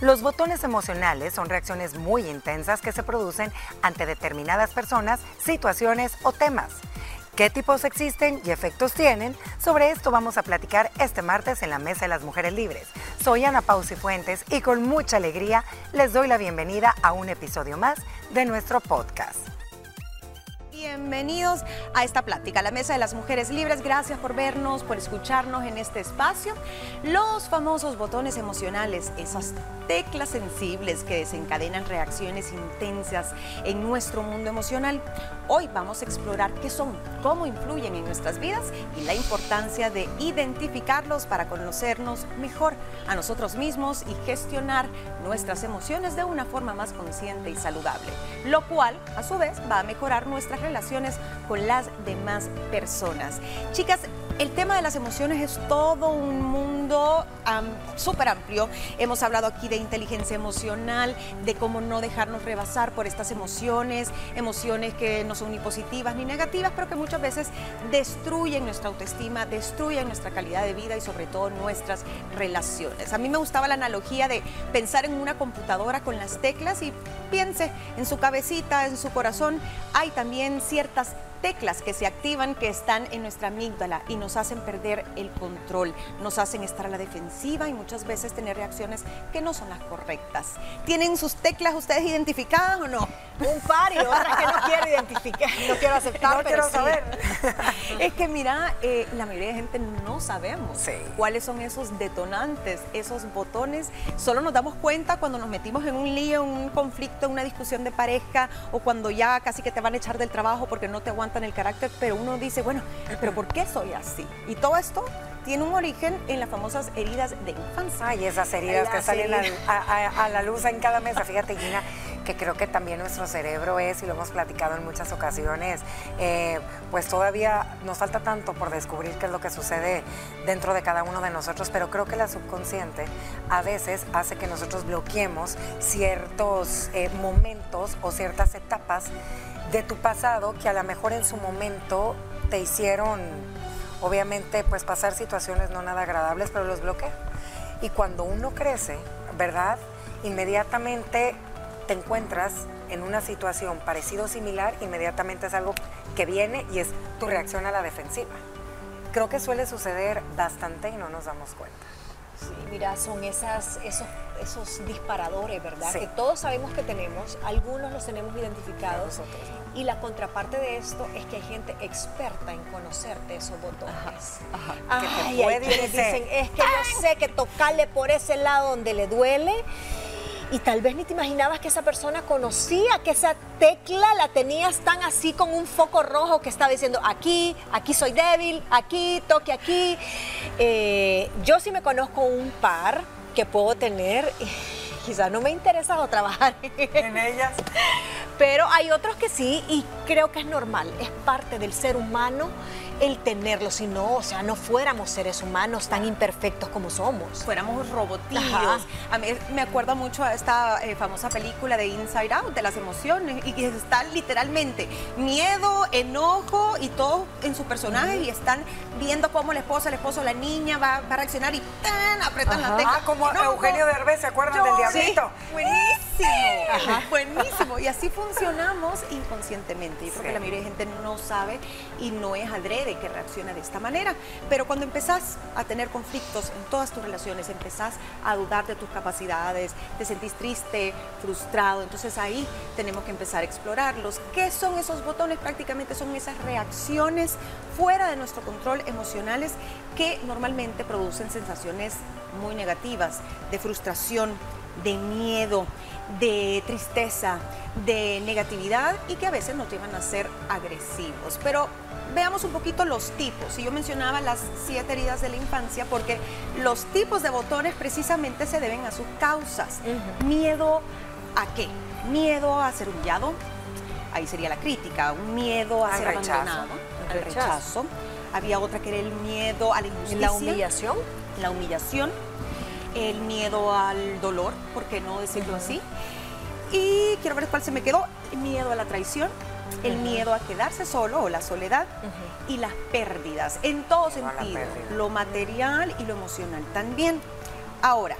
Los botones emocionales son reacciones muy intensas que se producen ante determinadas personas, situaciones o temas. ¿Qué tipos existen y efectos tienen? Sobre esto vamos a platicar este martes en la Mesa de las Mujeres Libres. Soy Ana Pausi Fuentes y con mucha alegría les doy la bienvenida a un episodio más de nuestro podcast. Bienvenidos a esta plática, la Mesa de las Mujeres Libres. Gracias por vernos, por escucharnos en este espacio. Los famosos botones emocionales, esas teclas sensibles que desencadenan reacciones intensas en nuestro mundo emocional. Hoy vamos a explorar qué son, cómo influyen en nuestras vidas y la importancia de identificarlos para conocernos mejor a nosotros mismos y gestionar nuestras emociones de una forma más consciente y saludable, lo cual a su vez va a mejorar nuestras relaciones con las demás personas. Chicas, el tema de las emociones es todo un mundo súper amplio. Hemos hablado aquí de inteligencia emocional, de cómo no dejarnos rebasar por estas emociones, emociones que no son ni positivas ni negativas, pero que muchas veces destruyen nuestra autoestima, destruyen nuestra calidad de vida y sobre todo nuestras relaciones. A mí me gustaba la analogía de pensar en una computadora con las teclas y piense en su cabecita, en su corazón, hay también ciertas teclas que se activan que están en nuestra amígdala y nos hacen perder el control, nos hacen estar a la defensiva y muchas veces tener reacciones que no son las correctas. ¿Tienen sus teclas ustedes identificadas o no? Un par y otras que no quiero identificar, no quiero aceptar, no quiero saber. es que mira, eh, la mayoría de gente no sabemos cuáles son esos detonantes, esos botones. Solo nos damos cuenta cuando nos metimos en un lío, en un conflicto, en una discusión de pareja o cuando ya casi que te van a echar del trabajo porque no te aguantan en el carácter, pero uno dice, bueno, pero ¿por qué soy así? Y todo esto tiene un origen en las famosas heridas de infancia. y esas heridas que salen a, la luz en cada mesa. Fíjate, Gina, que creo que también nuestro cerebro es, y lo hemos platicado en muchas ocasiones, eh, pues todavía nos falta tanto por descubrir qué es lo que sucede dentro de cada uno de nosotros, pero creo que la subconsciente a veces hace que nosotros bloqueemos ciertos eh, momentos o ciertas etapas de tu pasado que a lo mejor en su momento te hicieron, obviamente, pues pasar situaciones no nada agradables, pero los bloquea. Y cuando uno crece, ¿verdad? Inmediatamente te encuentras en una situación parecido o similar, inmediatamente es algo que viene y es tu reacción a la defensiva. Creo que suele suceder bastante y no nos damos cuenta. Sí, mira, son esas, esos, esos disparadores, ¿verdad? Que todos sabemos que tenemos, algunos los tenemos identificados. Y la contraparte de esto es que hay gente experta en conocerte esos botones. que te puede dicen, es que yo sé que tocarle por ese lado donde le duele y tal vez ni te imaginabas que esa persona conocía, que esa tecla la tenías tan así con un foco rojo que estaba diciendo aquí, aquí soy débil, aquí, toque aquí. Eh, yo sí me conozco un par que puedo tener, quizás no me interesa trabajar en ellas, pero hay otros que sí y creo que es normal, es parte del ser humano el tenerlo, si no, o sea, no fuéramos seres humanos tan imperfectos como somos. Fuéramos robotillos. A mí me acuerda mucho a esta eh, famosa película de Inside Out, de las emociones, y que están literalmente miedo, enojo y todo en su personaje, y están viendo cómo la esposa, el esposo, la niña va, a reaccionar y ¡tan! apretan la tecla. Ah, como Eugenio Derbez, ¿se acuerdan del diablito? buenísimo, buenísimo. Y así funcionamos inconscientemente. Yo creo que la mayoría de gente no sabe y no es adrede de que reacciona de esta manera. Pero cuando empezás a tener conflictos en todas tus relaciones, empezás a dudar de tus capacidades, te sentís triste, frustrado, entonces ahí tenemos que empezar a explorarlos. ¿Qué son esos botones? Prácticamente son esas reacciones fuera de nuestro control emocionales que normalmente producen sensaciones muy negativas, de frustración, de miedo, de tristeza, de negatividad y que a veces nos llevan a ser agresivos. Pero veamos un poquito los tipos. Y yo mencionaba las siete heridas de la infancia porque los tipos de botones precisamente se deben a sus causas. Miedo a qué? Miedo a ser humillado. Ahí sería la crítica, un miedo a ser abandonado, al rechazo. Había otra que era el miedo a la injusticia. La humillación. La humillación. El miedo al dolor, ¿por qué no decirlo así? Y quiero ver cuál se me quedó. El miedo a la traición el miedo a quedarse solo o la soledad y las pérdidas en todo sentido, lo material y lo emocional también. Ahora,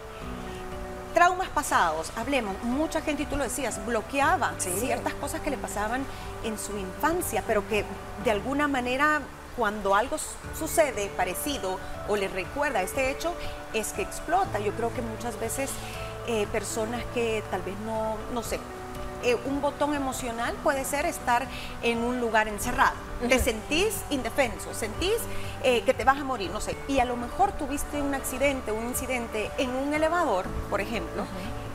traumas pasados, hablemos, mucha gente, y tú lo decías, bloqueaba ciertas cosas que le pasaban en su infancia, pero que de alguna manera cuando algo sucede parecido o le recuerda este hecho, es que explota. Yo creo que muchas veces eh, personas que tal vez no, no sé, eh, un botón emocional puede ser estar en un lugar encerrado. Te sentís indefenso, sentís eh, que te vas a morir, no sé. Y a lo mejor tuviste un accidente, un incidente en un elevador, por ejemplo,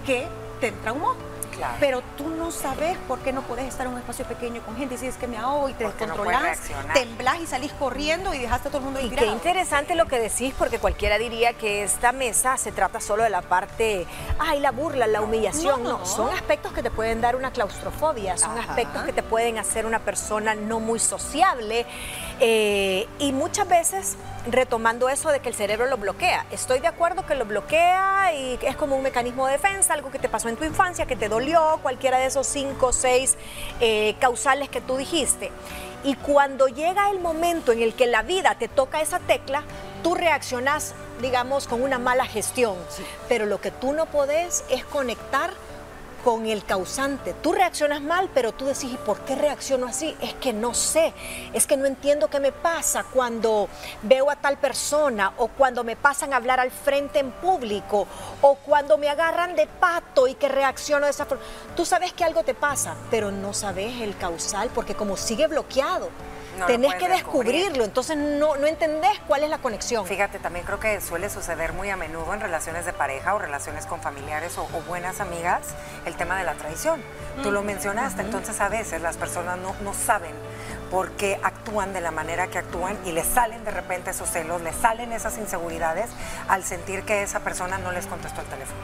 que te traumó. Pero tú no sabes por qué no puedes estar en un espacio pequeño con gente. Y si es que me ahogo y te descontrolas, temblás y salís corriendo y dejaste a todo el mundo Y qué interesante lo que decís porque cualquiera diría que esta mesa se trata solo de la parte, ay, la burla, la humillación. No, son aspectos que te pueden dar una claustrofobia, son aspectos que te pueden hacer una persona no muy sociable eh, y muchas veces retomando eso de que el cerebro lo bloquea. Estoy de acuerdo que lo bloquea y es como un mecanismo de defensa, algo que te pasó en tu infancia, que te dolió, cualquiera de esos cinco o seis eh, causales que tú dijiste. Y cuando llega el momento en el que la vida te toca esa tecla, tú reaccionas, digamos, con una mala gestión. Pero lo que tú no podés es conectar con el causante. Tú reaccionas mal, pero tú decís, ¿y por qué reacciono así? Es que no sé, es que no entiendo qué me pasa cuando veo a tal persona o cuando me pasan a hablar al frente en público o cuando me agarran de pato y que reacciono de esa forma. Tú sabes que algo te pasa, pero no sabes el causal porque como sigue bloqueado. Tenés que descubrirlo, entonces no, no entendés cuál es la conexión. Fíjate, también creo que suele suceder muy a menudo en relaciones de pareja o relaciones con familiares o, buenas amigas el tema de la traición. Tú lo mencionaste, entonces a veces las personas no, no saben por qué actúan de la manera que actúan y les salen de repente esos celos, les salen esas inseguridades al sentir que esa persona no les contestó el teléfono,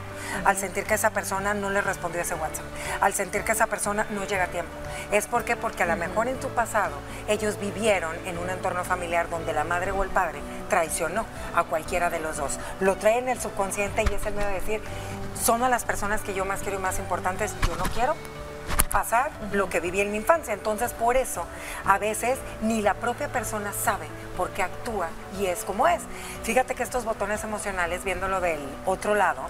al sentir que esa persona no les respondió ese WhatsApp, al sentir que esa persona no llega a tiempo. ¿Es por qué? Porque a lo mejor en tu pasado ellos vivieron en un entorno familiar donde la madre o el padre traicionó a cualquiera de los dos. Lo trae en el subconsciente y es el medio de decir, son a las personas que yo más quiero y más importantes, yo no quiero, pasar lo que viví en mi infancia. Entonces, por eso, a veces ni la propia persona sabe por qué actúa y es como es. Fíjate que estos botones emocionales, viéndolo del otro lado,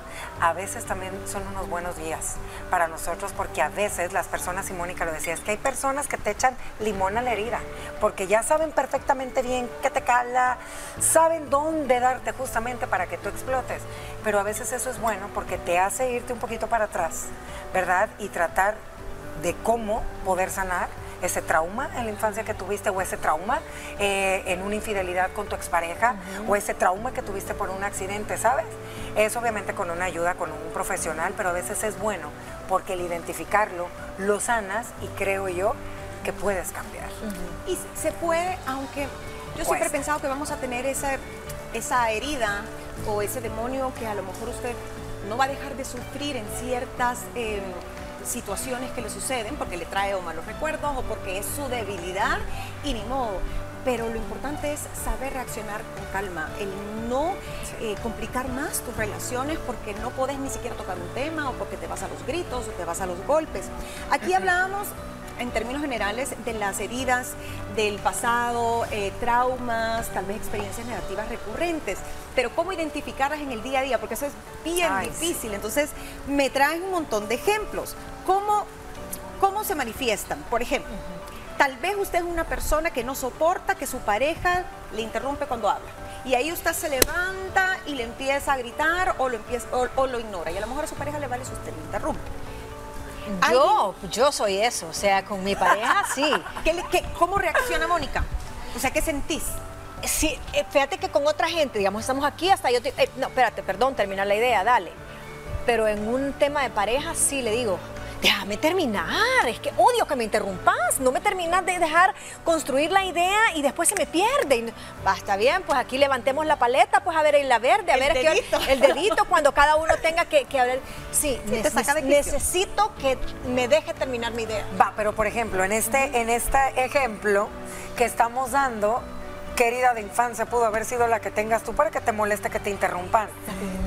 a veces también son unos buenos guías para nosotros porque a veces las personas, y Mónica lo decía, es que hay personas que te echan limón a la herida porque ya saben perfectamente bien qué te cala, saben dónde darte justamente para que tú explotes. Pero a veces eso es bueno porque te hace irte un poquito para atrás, ¿verdad? Y tratar de cómo poder sanar ese trauma en la infancia que tuviste o ese trauma eh, en una infidelidad con tu expareja o ese trauma que tuviste por un accidente, ¿sabes? Es obviamente con una ayuda, con un profesional, pero a veces es bueno porque el identificarlo lo sanas y creo yo que puedes cambiar. Y se puede, aunque yo siempre he pensado que vamos a tener esa, esa herida o ese demonio que a lo mejor usted no va a dejar de sufrir en ciertas... Eh, situaciones que le suceden porque le trae o malos recuerdos o porque es su debilidad y ni modo. Pero lo importante es saber reaccionar con calma, el no eh, complicar más tus relaciones porque no puedes ni siquiera tocar un tema o porque te vas a los gritos o te vas a los golpes. Aquí hablábamos en términos generales de las heridas del pasado, eh, traumas, tal vez experiencias negativas recurrentes, pero cómo identificarlas en el día a día, porque eso es bien difícil. Entonces, me traen un montón de ejemplos. ¿Cómo, cómo se manifiestan? Por ejemplo, tal vez usted es una persona que no soporta que su pareja le interrumpe cuando habla. Y ahí usted se levanta y le empieza a gritar o lo, empieza, o, lo ignora. Y a lo mejor a su pareja le vale si usted le interrumpe. Yo, yo soy eso, o sea, con mi pareja sí. ¿Qué, cómo reacciona Mónica? O sea, ¿qué sentís? Sí, eh, fíjate que con otra gente, digamos, estamos aquí hasta yo... Eh, no, espérate, perdón, terminar la idea, dale. Pero en un tema de pareja sí le digo, déjame terminar, es que odio que me interrumpas, no me terminas de dejar construir la idea y después se me pierde. Basta bien, pues aquí levantemos la paleta, pues a ver en la verde, a el ver dedito. el dedito cuando cada uno tenga que, hablar. Sí, necesito que me deje terminar mi idea. Va, pero por ejemplo, en este, en este ejemplo que estamos dando, querida de infancia pudo haber sido la que tengas tú para que te moleste que te interrumpan.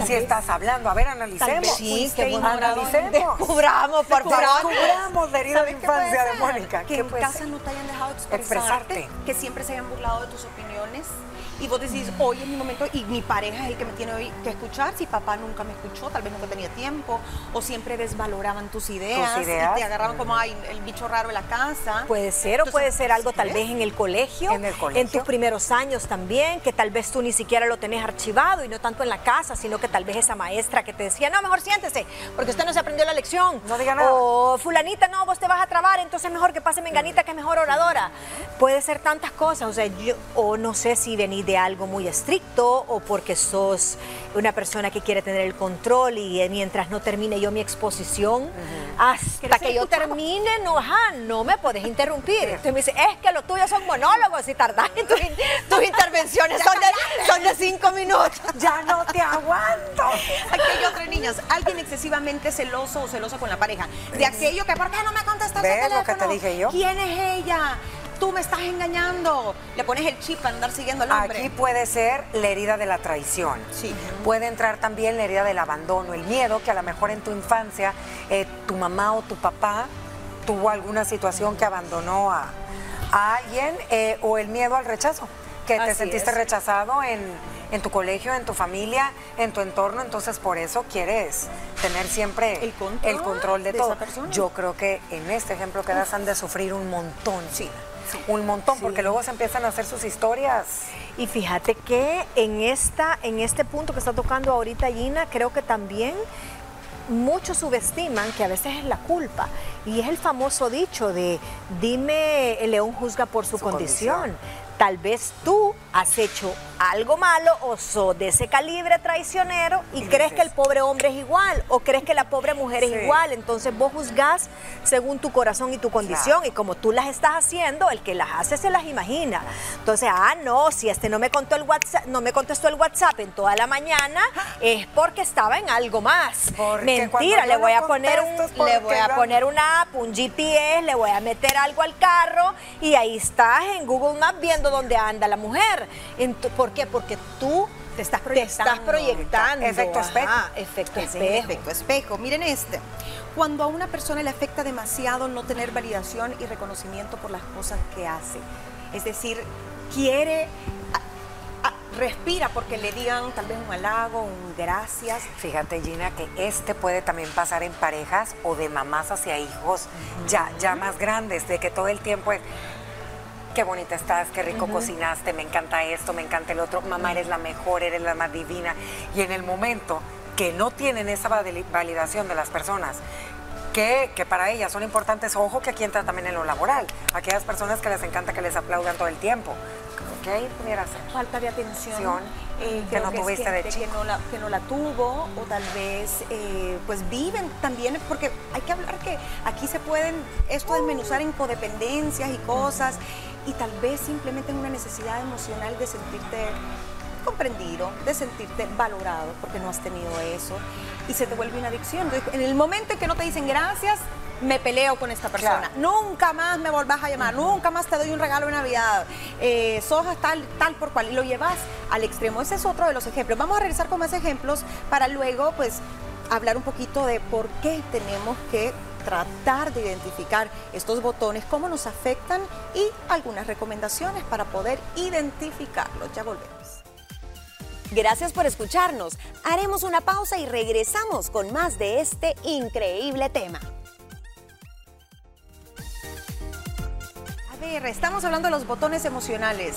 Si estás hablando, a ver, analicemos. Sí, que analicemos. Descubramos, por favor. Descubramos la herida de infancia de Mónica. Que en casa no te hayan dejado expresarte, que siempre se hayan burlado de tus opiniones y vos decís, hoy es mi momento y mi pareja es el que me tiene hoy que escuchar, si papá nunca me escuchó, tal vez nunca tenía tiempo, o siempre desvaloraban tus ideas, y te agarraban como, ay, el bicho raro en la casa. Puede ser, o puede ser algo tal vez en el colegio, en el colegio, en tus primeros años también, que tal vez tú ni siquiera lo tenés archivado y no tanto en la casa, sino que tal vez esa maestra que te decía, no, mejor siéntese, porque usted no se aprendió la lección. No diga nada. O fulanita, no, vos te vas a trabar, entonces mejor que pase menganita que es mejor oradora. Puede ser tantas cosas, o sea, yo, o no sé si venís de algo muy estricto o porque sos una persona que quiere tener el control y eh, mientras no termine yo mi exposición, hasta que yo termine, no, ajá, no me puedes interrumpir. Entonces me dice, es que lo tuyo son monólogos y tardás en tus, intervenciones, son de, son de, cinco minutos. Ya no te aguanto. Aquí hay niños, alguien excesivamente celoso o celoso con la pareja. De aquello que, ¿por qué no me contestaste ¿Ves lo que te dije yo? ¿Quién es ella? Tú me estás engañando. Le pones el chip para andar siguiendo al hombre. Aquí puede ser la herida de la traición. Sí. Puede entrar también la herida del abandono, el miedo que a lo mejor en tu infancia eh, tu mamá o tu papá tuvo alguna situación que abandonó a, alguien eh, o el miedo al rechazo, que te sentiste rechazado en, en tu colegio, en tu familia, en tu entorno, entonces por eso quieres tener siempre el control, de, todo. Yo creo que en este ejemplo que das han de sufrir un montón. Sí un montón, porque luego se empiezan a hacer sus historias. Y fíjate que en, esta, en este punto que está tocando ahorita Gina, creo que también muchos subestiman que a veces es la culpa. Y es el famoso dicho de, dime, el león juzga por su, condición. Tal vez tú has hecho algo malo o sos de ese calibre traicionero y, crees que el pobre hombre es igual o crees que la pobre mujer es igual. Entonces vos juzgás según tu corazón y tu condición y como tú las estás haciendo, el que las hace se las imagina. Entonces, ah, no, si este no me contó el WhatsApp, no me contestó el WhatsApp en toda la mañana es porque estaba en algo más. Mentira, le voy a poner un, le voy a poner una app, un GPS, le voy a meter algo al carro y ahí estás en Google Maps viendo dónde anda la mujer. ¿Por qué? Porque tú te estás proyectando. Efecto espejo. efecto espejo. Efecto espejo. Miren este. Cuando a una persona le afecta demasiado no tener validación y reconocimiento por las cosas que hace. Es decir, quiere respira porque le digan tal vez un halago, un gracias. Fíjate Gina que este puede también pasar en parejas o de mamás hacia hijos ya, ya más grandes, de que todo el tiempo es, qué bonita estás, qué rico cocinaste, me encanta esto, me encanta el otro, mamá eres la mejor, eres la más divina. Y en el momento que no tienen esa validación de las personas, que, que, para ellas son importantes, ojo que aquí entra también en lo laboral, aquellas personas que les encanta que les aplaudan todo el tiempo. ¿Qué ahí pudiera ser? Falta de atención. Eh, que no tuviste de chico. Que no, la, que no la tuvo o tal vez eh, pues viven también, porque hay que hablar que aquí se pueden esto desmenuzar en codependencias y cosas y tal vez simplemente en una necesidad emocional de sentirte comprendido, de sentirte valorado, porque no has tenido eso, y se te vuelve una adicción. en el momento en que no te dicen gracias, me peleo con esta persona. Nunca más me volvás a llamar, nunca más te doy un regalo de Navidad. Eh, tal, tal por cual. Y lo llevas al extremo. Ese es otro de los ejemplos. Vamos a regresar con más ejemplos para luego, pues, hablar un poquito de por qué tenemos que tratar de identificar estos botones, cómo nos afectan y algunas recomendaciones para poder identificarlos. Ya volvemos. Gracias por escucharnos. Haremos una pausa y regresamos con más de este increíble tema. A ver, estamos hablando de los botones emocionales.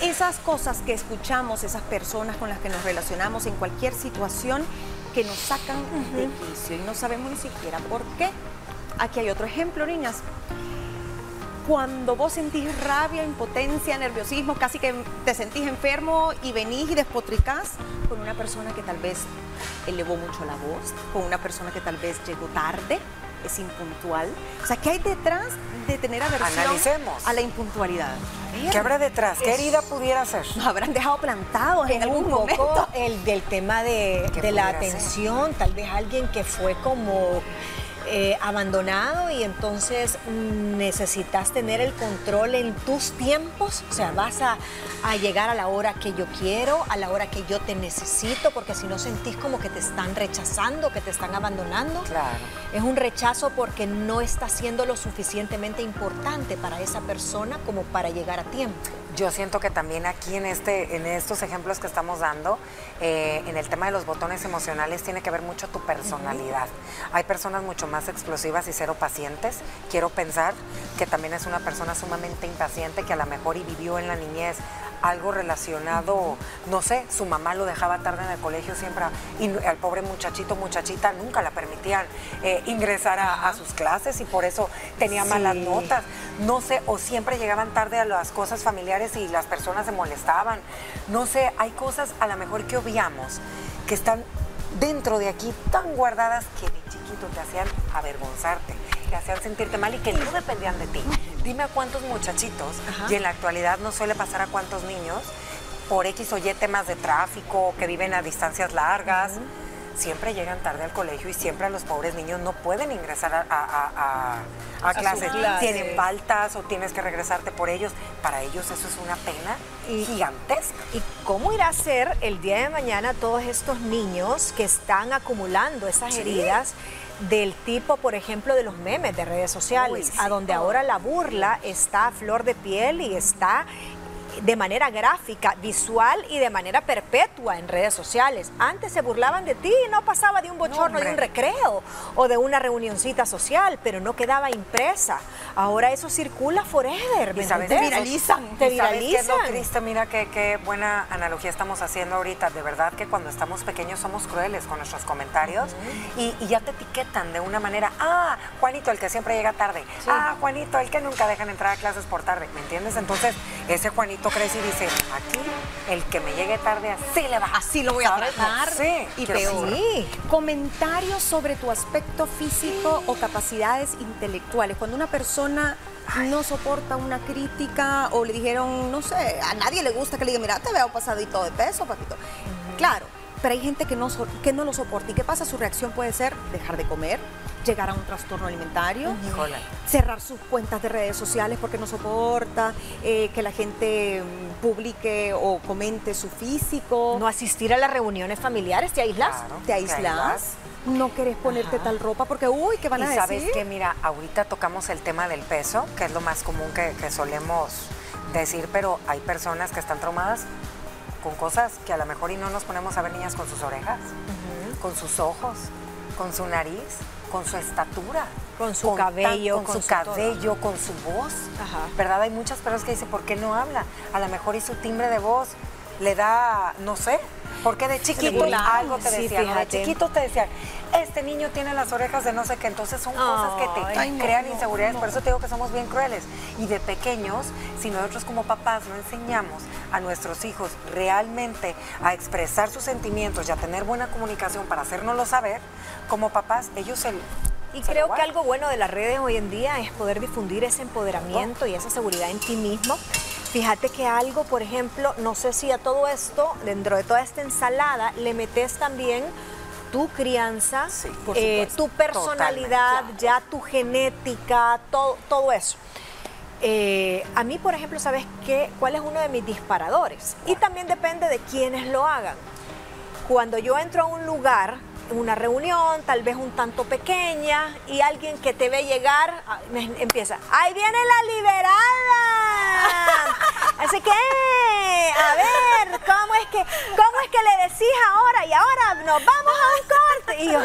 Esas cosas que escuchamos, esas personas con las que nos relacionamos en cualquier situación que nos sacan de quicio y no sabemos ni siquiera por qué. Aquí hay otro ejemplo, niñas. Cuando vos sentís rabia, impotencia, nerviosismo, casi que te sentís enfermo y venís y despotricás con una persona que tal vez elevó mucho la voz, con una persona que tal vez llegó tarde, es impuntual. O sea, ¿qué hay detrás de tener aversión a la impuntualidad? ¿Qué habrá detrás? ¿Qué herida pudiera ser? Nos habrán dejado plantados en algún momento. El del tema de, de la atención, tal vez alguien que fue como eh, abandonado y entonces necesitas tener el control en tus tiempos, o sea, vas a, llegar a la hora que yo quiero, a la hora que yo te necesito, porque si no sentís como que te están rechazando, que te están abandonando. Claro. Es un rechazo porque no está siendo lo suficientemente importante para esa persona como para llegar a tiempo. Yo siento que también aquí en, este, en estos ejemplos que estamos dando, eh, en el tema de los botones emocionales, tiene que ver mucho tu personalidad. Hay personas mucho más explosivas y cero pacientes. Quiero pensar que también es una persona sumamente impaciente que a lo mejor y vivió en la niñez algo relacionado, no sé, su mamá lo dejaba tarde en el colegio siempre, y al pobre muchachito, muchachita, nunca la permitían eh, ingresar a, sus clases y por eso tenía malas notas, no sé, o siempre llegaban tarde a las cosas familiares y las personas se molestaban, no sé, hay cosas a lo mejor que obviamos, que están dentro de aquí tan guardadas que de chiquito te hacían avergonzarte que hacían sentirte mal y que no dependían de ti. Dime a cuántos muchachitos, y en la actualidad no suele pasar a cuántos niños, por X o Y temas de tráfico, que viven a distancias largas, siempre llegan tarde al colegio y siempre a los pobres niños no pueden ingresar a, clases. Tienen faltas o tienes que regresarte por ellos. Para ellos eso es una pena gigantesca. ¿Y cómo irá a ser el día de mañana todos estos niños que están acumulando esas heridas? Del tipo, por ejemplo, de los memes de redes sociales, a donde ahora la burla está a flor de piel y está de manera gráfica, visual y de manera perpetua en redes sociales. Antes se burlaban de ti y no pasaba de un bochorno de un recreo o de una reunioncita social, pero no quedaba impresa. Ahora eso circula forever, ¿me Te viralizan. Te viralizan. Qué Mira qué, buena analogía estamos haciendo ahorita. De verdad que cuando estamos pequeños somos crueles con nuestros comentarios y, ya te etiquetan de una manera. Ah, Juanito, el que siempre llega tarde. Ah, Juanito, el que nunca dejan entrar a clases por tarde. ¿Me entiendes? Entonces, ese Juanito crece y dice, aquí el que me llegue tarde así le va. Así lo voy a tratar. Sí, y peor. Comentarios sobre tu aspecto físico o capacidades intelectuales. Cuando una persona no soporta una crítica o le dijeron, no sé, a nadie le gusta que le digan, mira, te veo pasadito de peso, papito. Claro, pero hay gente que no, que no lo soporta. ¿Y qué pasa? Su reacción puede ser dejar de comer, llegar a un trastorno alimentario, cerrar sus cuentas de redes sociales porque no soporta eh, que la gente mm, publique o comente su físico. No asistir a las reuniones familiares, te aíslas. te aíslas. No querés ponerte tal ropa porque, uy, ¿qué van a decir? Y sabes que, mira, ahorita tocamos el tema del peso, que es lo más común que, que solemos decir, pero hay personas que están traumadas con cosas que a lo mejor y no nos ponemos a ver niñas con sus orejas, con sus ojos, con su nariz, con su estatura. Con su cabello. con, su, cabello, con su voz. ¿Verdad? Hay muchas personas que dicen, ¿por qué no habla? A lo mejor y su timbre de voz le da, no sé, porque de chiquito algo te decían, de chiquito te decían, este niño tiene las orejas de no sé qué, entonces son cosas que te crean inseguridades, por eso te digo que somos bien crueles. Y de pequeños, si nosotros como papás no enseñamos a nuestros hijos realmente a expresar sus sentimientos y a tener buena comunicación para hacérnoslo saber, como papás, ellos se y creo que algo bueno de las redes hoy en día es poder difundir ese empoderamiento y esa seguridad en ti mismo Fíjate que algo, por ejemplo, no sé si a todo esto, dentro de toda esta ensalada, le metes también tu crianza, eh, tu personalidad, ya tu genética, todo, todo eso. Eh, a mí, por ejemplo, ¿sabes qué? ¿Cuál es uno de mis disparadores? Y también depende de quiénes lo hagan. Cuando yo entro a un lugar, una reunión, tal vez un tanto pequeña, y alguien que te ve llegar, ah, empieza, ahí viene la liberada. Así que, a ver, ¿cómo es que, cómo es que le decís ahora? Y ahora nos vamos a un corte. Y yo,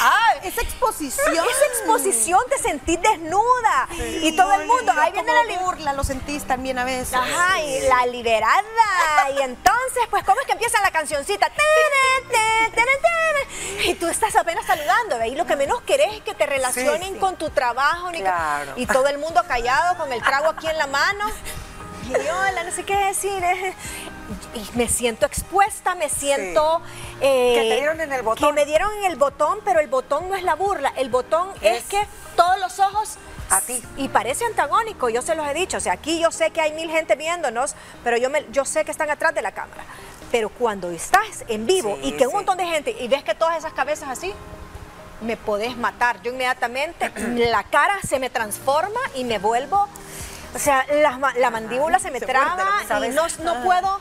Ah, esa exposición. Esa exposición te sentís desnuda. y todo el mundo, ahí viene la burla, lo sentís también a veces. Ajá, y la liberada. y entonces, pues, ¿cómo es que empieza la cancioncita? Y tú estás apenas saludando, Y lo que menos querés es que te relacionen con tu trabajo. y todo el mundo callado con el trago aquí en la mano. Y hola, no sé qué decir. Y me siento expuesta, me siento... Eh, que te dieron en el botón. Que me dieron en el botón, pero el botón no es la burla. El botón es, que todos los ojos a ti. Y parece antagónico, yo se los he dicho. O sea, aquí yo sé que hay mil gente viéndonos, pero yo, me, yo sé que están atrás de la cámara. Pero cuando estás en vivo y que un montón de gente y ves que todas esas cabezas así, me podés matar. Yo inmediatamente la cara se me transforma y me vuelvo o sea, la, mandíbula se me traba y no, no puedo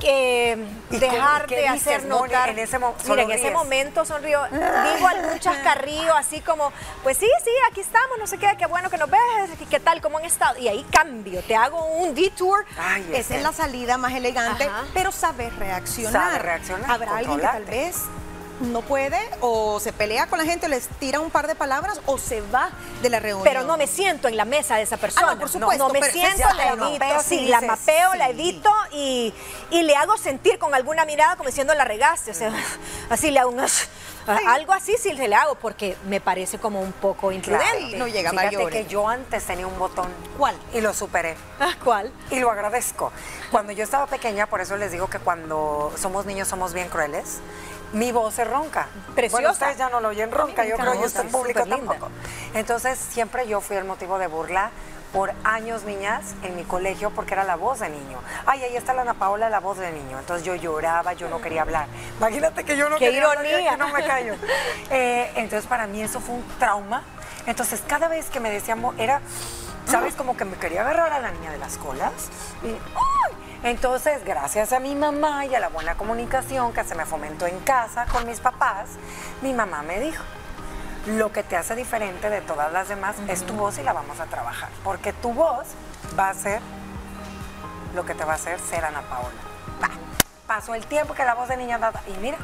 ¿Y dejar qué de dices, hacer notar. en ese Mira, en ese momento sonrío, digo algún chascarrío así como, pues sí, sí, aquí estamos, no sé qué, qué bueno que nos ves, qué tal, cómo han estado. Y ahí cambio, te hago un detour. Ay, Esa este. es la salida más elegante, Ajá. pero saber reaccionar. Sabe reaccionar, Habrá alguien que tal vez no puede o se pelea con la gente les tira un par de palabras o se va de la reunión. Pero no me siento en la mesa de esa persona. Ah, no, por supuesto, No, me pero siento, la edito, mapeo, sí, la mapeo, la edito y, y le hago sentir con alguna mirada como diciendo la regaste. O sea, así le hago un... Algo así sí le hago porque me parece como un poco imprudente. Claro, no llega Fíjate mayores. que yo antes tenía un botón. ¿Cuál? Y lo superé. Ah, ¿Cuál? Y lo agradezco. Cuando yo estaba pequeña, por eso les digo que cuando somos niños somos bien crueles, mi voz es ronca. Preciosa. Bueno, ustedes ya no lo oyen ronca, yo creo que usted en público tampoco. Entonces, siempre yo fui el motivo de burla por años, niñas, en mi colegio, porque era la voz de niño. Ay, ahí está la Ana Paola, la voz de niño. Entonces yo lloraba, yo no quería hablar. Imagínate que yo no ¡Qué quería hablar, que no me callo. Eh, entonces, para mí eso fue un trauma. Entonces, cada vez que me decían, era, ¿sabes? Como que me quería agarrar a la niña de las colas. Y, ¡ay! Entonces, gracias a mi mamá y a la buena comunicación que se me fomentó en casa con mis papás, mi mamá me dijo, lo que te hace diferente de todas las demás es tu voz y la vamos a trabajar. Porque tu voz va a ser lo que te va a hacer ser Ana Paola. Pasó el tiempo que la voz de niña dada. Y mira,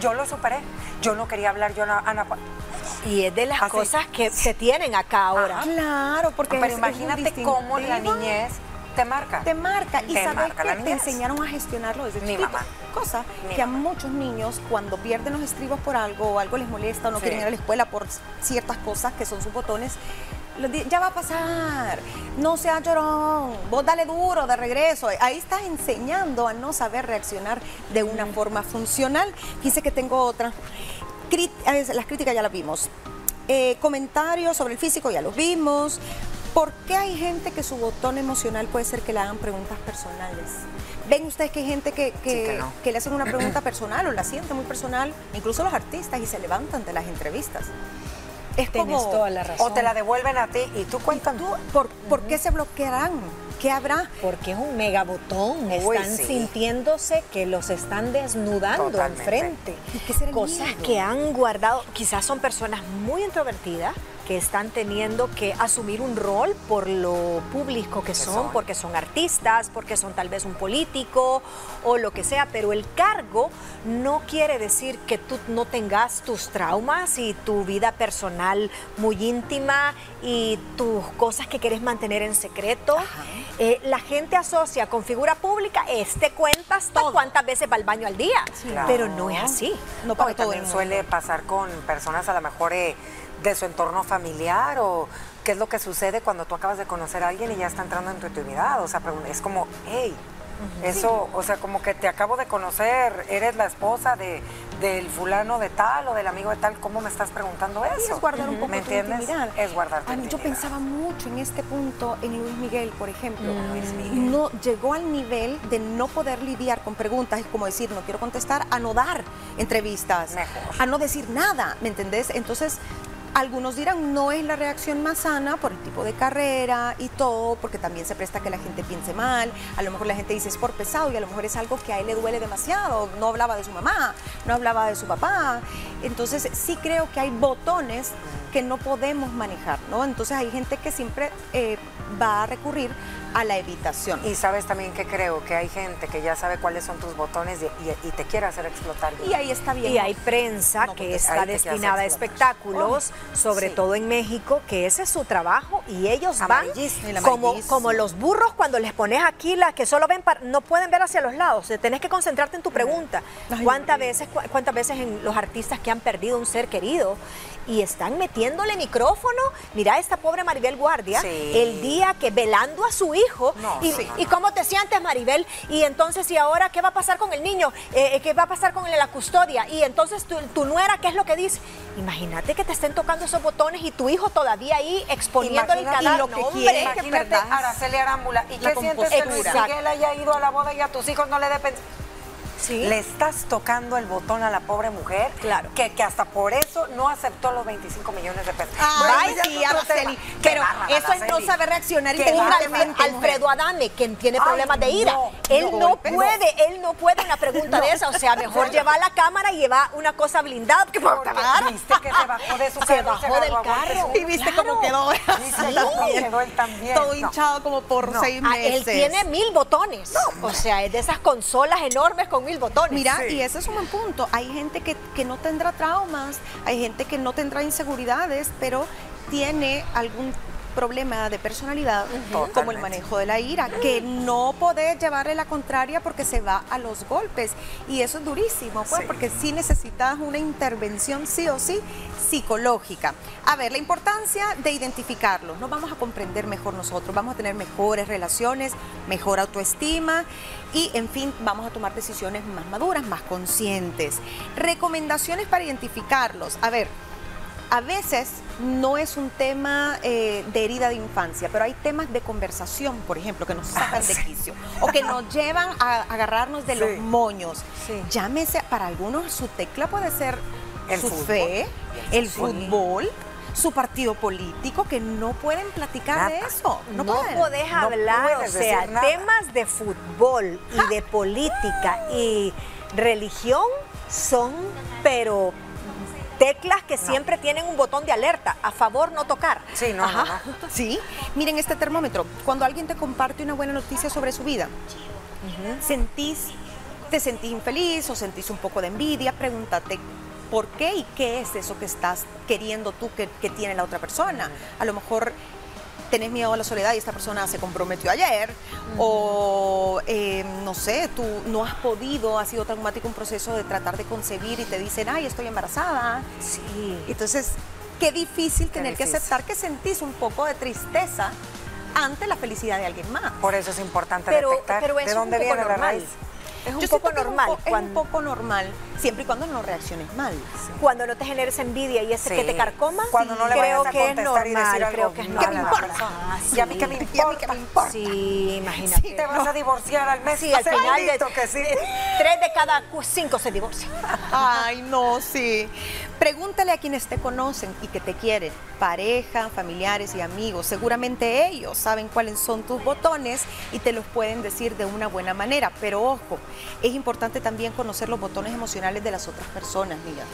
yo lo superé. Yo no quería hablar, yo no, Ana Paola. Y es de las Así. cosas que se tienen acá ahora. Claro, porque Pero es- es un imagínate cómo la niñez te marca. te marca y Te sabes marca que te enseñaron a gestionarlo desde Mi chiquito. mamá. Cosa Mi que a muchos niños cuando pierden los estribos por algo o algo les molesta o no Sí. quieren ir a la escuela por ciertas cosas que son sus botones, ya va a pasar, no sea llorón, vos dale duro de regreso. Ahí estás enseñando a no saber reaccionar de una forma funcional. Dice que tengo otra. Crit- las críticas ya las vimos. Eh, comentarios sobre el físico ya los vimos. ¿Por qué hay gente que su botón emocional puede ser que le hagan preguntas personales? ¿Ven ustedes que hay gente que, que- que no. que le hacen una pregunta personal o la siente muy personal? Incluso los artistas y se levantan de las entrevistas. Es Tienes como, toda la razón. O te la devuelven a ti y tú cuéntame. ¿tú, ¿por, por qué se bloquearán? ¿Qué habrá? Porque es un megabotón. Uy, Están sí. sintiéndose que los están desnudando Totalmente. enfrente. ¿Y qué Cosas miedo? que han guardado, quizás son personas muy introvertidas que están teniendo que asumir un rol por lo público que son, son. porque son artistas, porque son tal vez un político o lo que sea, pero el cargo no quiere decir que tú no tengas tus traumas y tu vida personal muy íntima y tus cosas que quieres mantener en secreto. Eh, la gente asocia con figura pública, este cuenta hasta cuántas veces va al baño al día, Claro. pero no es así. No para todo también suele pasar con personas a lo mejor eh, de su entorno familiar o qué es lo que sucede cuando tú acabas de conocer a alguien y ya está entrando en tu intimidad. O sea, es como, hey, eso, o sea, como que te acabo de conocer, eres la esposa de, del fulano de tal o del amigo de tal, ¿cómo me estás preguntando eso? es guardar un poco ¿Me tu entiendes? intimidad. Es guardar tu Yo pensaba mucho en este punto en Luis Miguel, por ejemplo. Mm, Luis Miguel. No llegó al nivel de no poder lidiar con preguntas, es como decir, no quiero contestar, a no dar entrevistas, Mejor. a no decir nada, ¿me entendés? Entonces, algunos dirán, no es la reacción más sana por el tipo de carrera y todo, porque también se presta que la gente piense mal. A lo mejor la gente dice es por pesado y a lo mejor es algo que a él le duele demasiado. No hablaba de su mamá, no hablaba de su papá. Entonces, sí creo que hay botones que no podemos manejar, ¿no? Entonces, hay gente que siempre eh, va a recurrir a la evitación. Y sabes también que creo que hay gente que ya sabe cuáles son tus botones y, y- y te quiere hacer explotar. Y ahí está bien. Y hay prensa No, que está destinada a espectáculos, sobre sí. todo en México, que ese es su trabajo y ellos van Amarillismo. Como, como los burros cuando les pones aquí las que solo ven, para- no pueden ver hacia los lados, te tenés que concentrarte en tu pregunta. Ay, ¿Cuántas veces, cu- cuántas veces en los artistas que han perdido un ser querido y están metiéndole micrófono? Mira esta pobre Maribel Guardia, Sí. el día que velando a su hijo No, y, sí. ¿Y cómo te sientes, Maribel? Y entonces, ¿y ahora qué va a pasar con el niño? Eh, eh, ¿Qué va a pasar con el de la custodia? Y entonces, tu, tu nuera, ¿qué es lo que dice? Imagínate que te estén tocando esos botones y tu hijo todavía ahí exponiendo el cadáver. lo que No, quiere hombre. que Araceli Arámbula. ¿Y la qué sientes que. Miguel haya ido a la boda y a tus hijos no le dé le estás tocando el botón a la pobre mujer. Claro. Que, que hasta por eso no aceptó los 25 millones de pesos. Bueno, sí, Araceli. Pero eso es no saber reaccionar Un inteligentemente. Alfredo, Adame, quien tiene Ay, problemas de ira. no, él no, no, golpe, no. puede, él no puede una pregunta de esa. O sea, mejor llevar la cámara y llevar una cosa blindada. Que Porque viste que se bajó de su Se carro, bajó del carro. Y viste cómo quedó. Sí, quedó él también. Todo hinchado como por seis Ah, meses. él tiene mil botones. o sea, es de esas consolas enormes con mil botones. Mira, Sí. y ese es un buen punto. Hay gente que, que no tendrá traumas, hay gente que no tendrá inseguridades, pero tiene algún problema de personalidad, como el manejo de la ira, que no podés llevarle la contraria porque se va a los golpes. Y eso es durísimo, pues, Sí. porque sí necesitas una intervención sí o sí psicológica. A ver, la importancia de identificarlos. Nos vamos a comprender mejor nosotros, vamos a tener mejores relaciones, mejor autoestima y, en fin, vamos a tomar decisiones más maduras, más conscientes. Recomendaciones para identificarlos. A ver, a veces no es un tema eh, de herida de infancia, pero hay temas de conversación, por ejemplo, que nos sacan de quicio o que nos llevan a agarrarnos de los moños. Sí. Llámese, para algunos su tecla puede ser El su fútbol. fe, el fútbol, su partido político, que no pueden platicar de eso. No, No, pueden. podés No hablar, o sea, temas de fútbol y de política y religión son, pero teclas que siempre tienen un botón de alerta, a favor no tocar. Sí, no, no, no. Sí, miren este termómetro. Cuando alguien te comparte una buena noticia sobre su vida, sentís, te sentís infeliz o sentís un poco de envidia, pregúntate por qué y qué es eso que estás queriendo tú que, que tiene la otra persona. A lo mejor tenés miedo a la soledad y esta persona se comprometió ayer, o eh, no sé, tú no has podido, ha sido traumático un proceso de tratar de concebir y te dicen, ay, estoy embarazada. Sí. Entonces, qué difícil tener que aceptar que sentís un poco de tristeza ante la felicidad de alguien más. Por eso es importante Pero, detectar pero de dónde es viene la normal. raíz. Es un Yo poco es normal. Es un, poco normal, siempre y cuando no reacciones mal. cuando no te generes envidia y ese Sí. que te carcoma, Cuando no le creo vayas a que es contestar y decir normal, algo creo que es mal ¿Qué me normal. importa? Ah, Y a mí que me importa. me importa. Sí, imagínate. Si te vas a divorciar al mes, Sí, al final de, que sí. tres de cada cinco se divorcian. Ay, no, sí. Pregúntale a quienes te conocen y que te quieren, pareja, familiares y amigos. Seguramente ellos saben cuáles son tus botones y te los pueden decir de una buena manera. Pero ojo, es importante también conocer los botones emocionales de las otras personas, mira.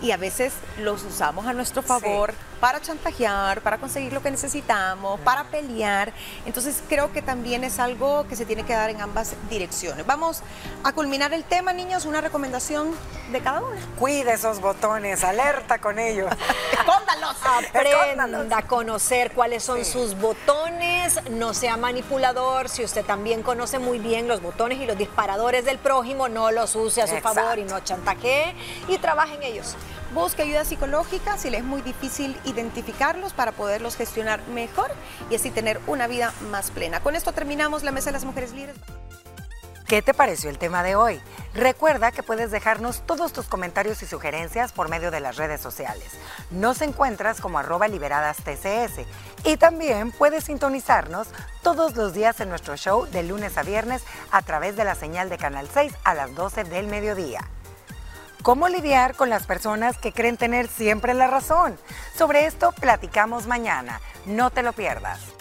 Y a veces los usamos a nuestro favor para chantajear, para conseguir lo que necesitamos, para pelear. Entonces creo que también es algo que se tiene que dar en ambas direcciones. Vamos a culminar el tema, niños, una recomendación de cada una. Cuide esos botones, alerta con ellos. Escóndalos. Aprenda a conocer cuáles son sus botones, no sea manipulador. Si usted también conoce muy bien los botones y los disparadores del prójimo, no los use a su Exacto. favor y no chantajee y trabaje en ellos. Busque ayuda psicológica si le es muy difícil identificarlos para poderlos gestionar mejor y así tener una vida más plena. Con esto terminamos la Mesa de las Mujeres Líderes. ¿Qué te pareció el tema de hoy? Recuerda que puedes dejarnos todos tus comentarios y sugerencias por medio de las redes sociales. Nos encuentras como arroba liberadas TCS y también puedes sintonizarnos todos los días en nuestro show de lunes a viernes a través de la señal de Canal 6 a las 12 del mediodía. ¿Cómo lidiar con las personas que creen tener siempre la razón? Sobre esto platicamos mañana. No te lo pierdas.